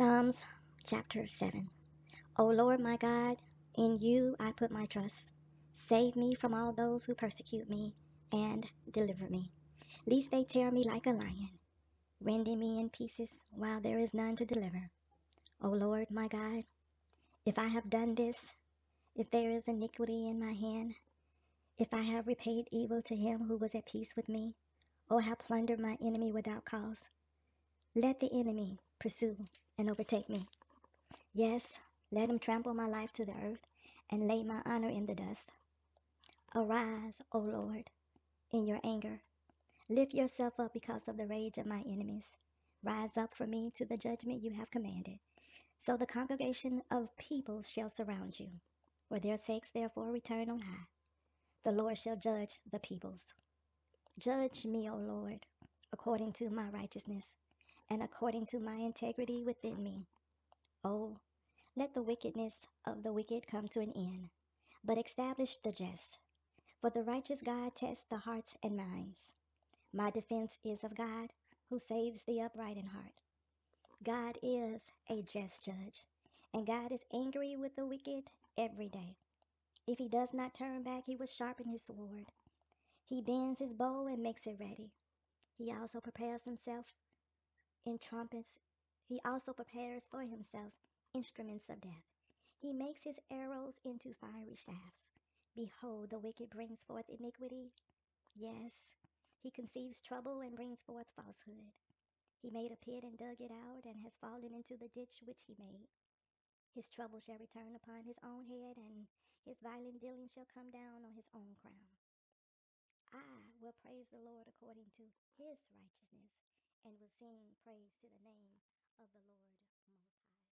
Psalms chapter 7. O Lord my God, in you I put my trust. Save me from all those who persecute me and deliver me, lest they tear me like a lion, rending me in pieces while there is none to deliver. O Lord my God, if I have done this, if there is iniquity in my hand, if I have repaid evil to him who was at peace with me, or have plundered my enemy without cause, let the enemy pursue and overtake me. Yes, let him trample my life to the earth and lay my honor in the dust. Arise, O Lord, in your anger. Lift yourself up because of the rage of my enemies. Rise up for me to the judgment you have commanded. So the congregation of peoples shall surround you. For their sakes, therefore, return on high. The Lord shall judge the peoples. Judge me, O Lord, according to my righteousness and according to my integrity within me. Oh, let the wickedness of the wicked come to an end, but establish the just. For the righteous God tests the hearts and minds. My defense is of God, who saves the upright in heart. God is a just judge, and God is angry with the wicked every day. If he does not turn back, he will sharpen his sword. He bends his bow and makes it ready. He also prepares himself in trumpets. He also prepares for himself instruments of death. He makes his arrows into fiery shafts. Behold, the wicked brings forth iniquity. Yes, he conceives trouble and brings forth falsehood. He made a pit and dug it out and has fallen into the ditch which he made. His trouble shall return upon his own head, and his violent dealing shall come down on his own crown. I will praise the Lord according to his righteousness and was singing praise to the name of the Lord Most High.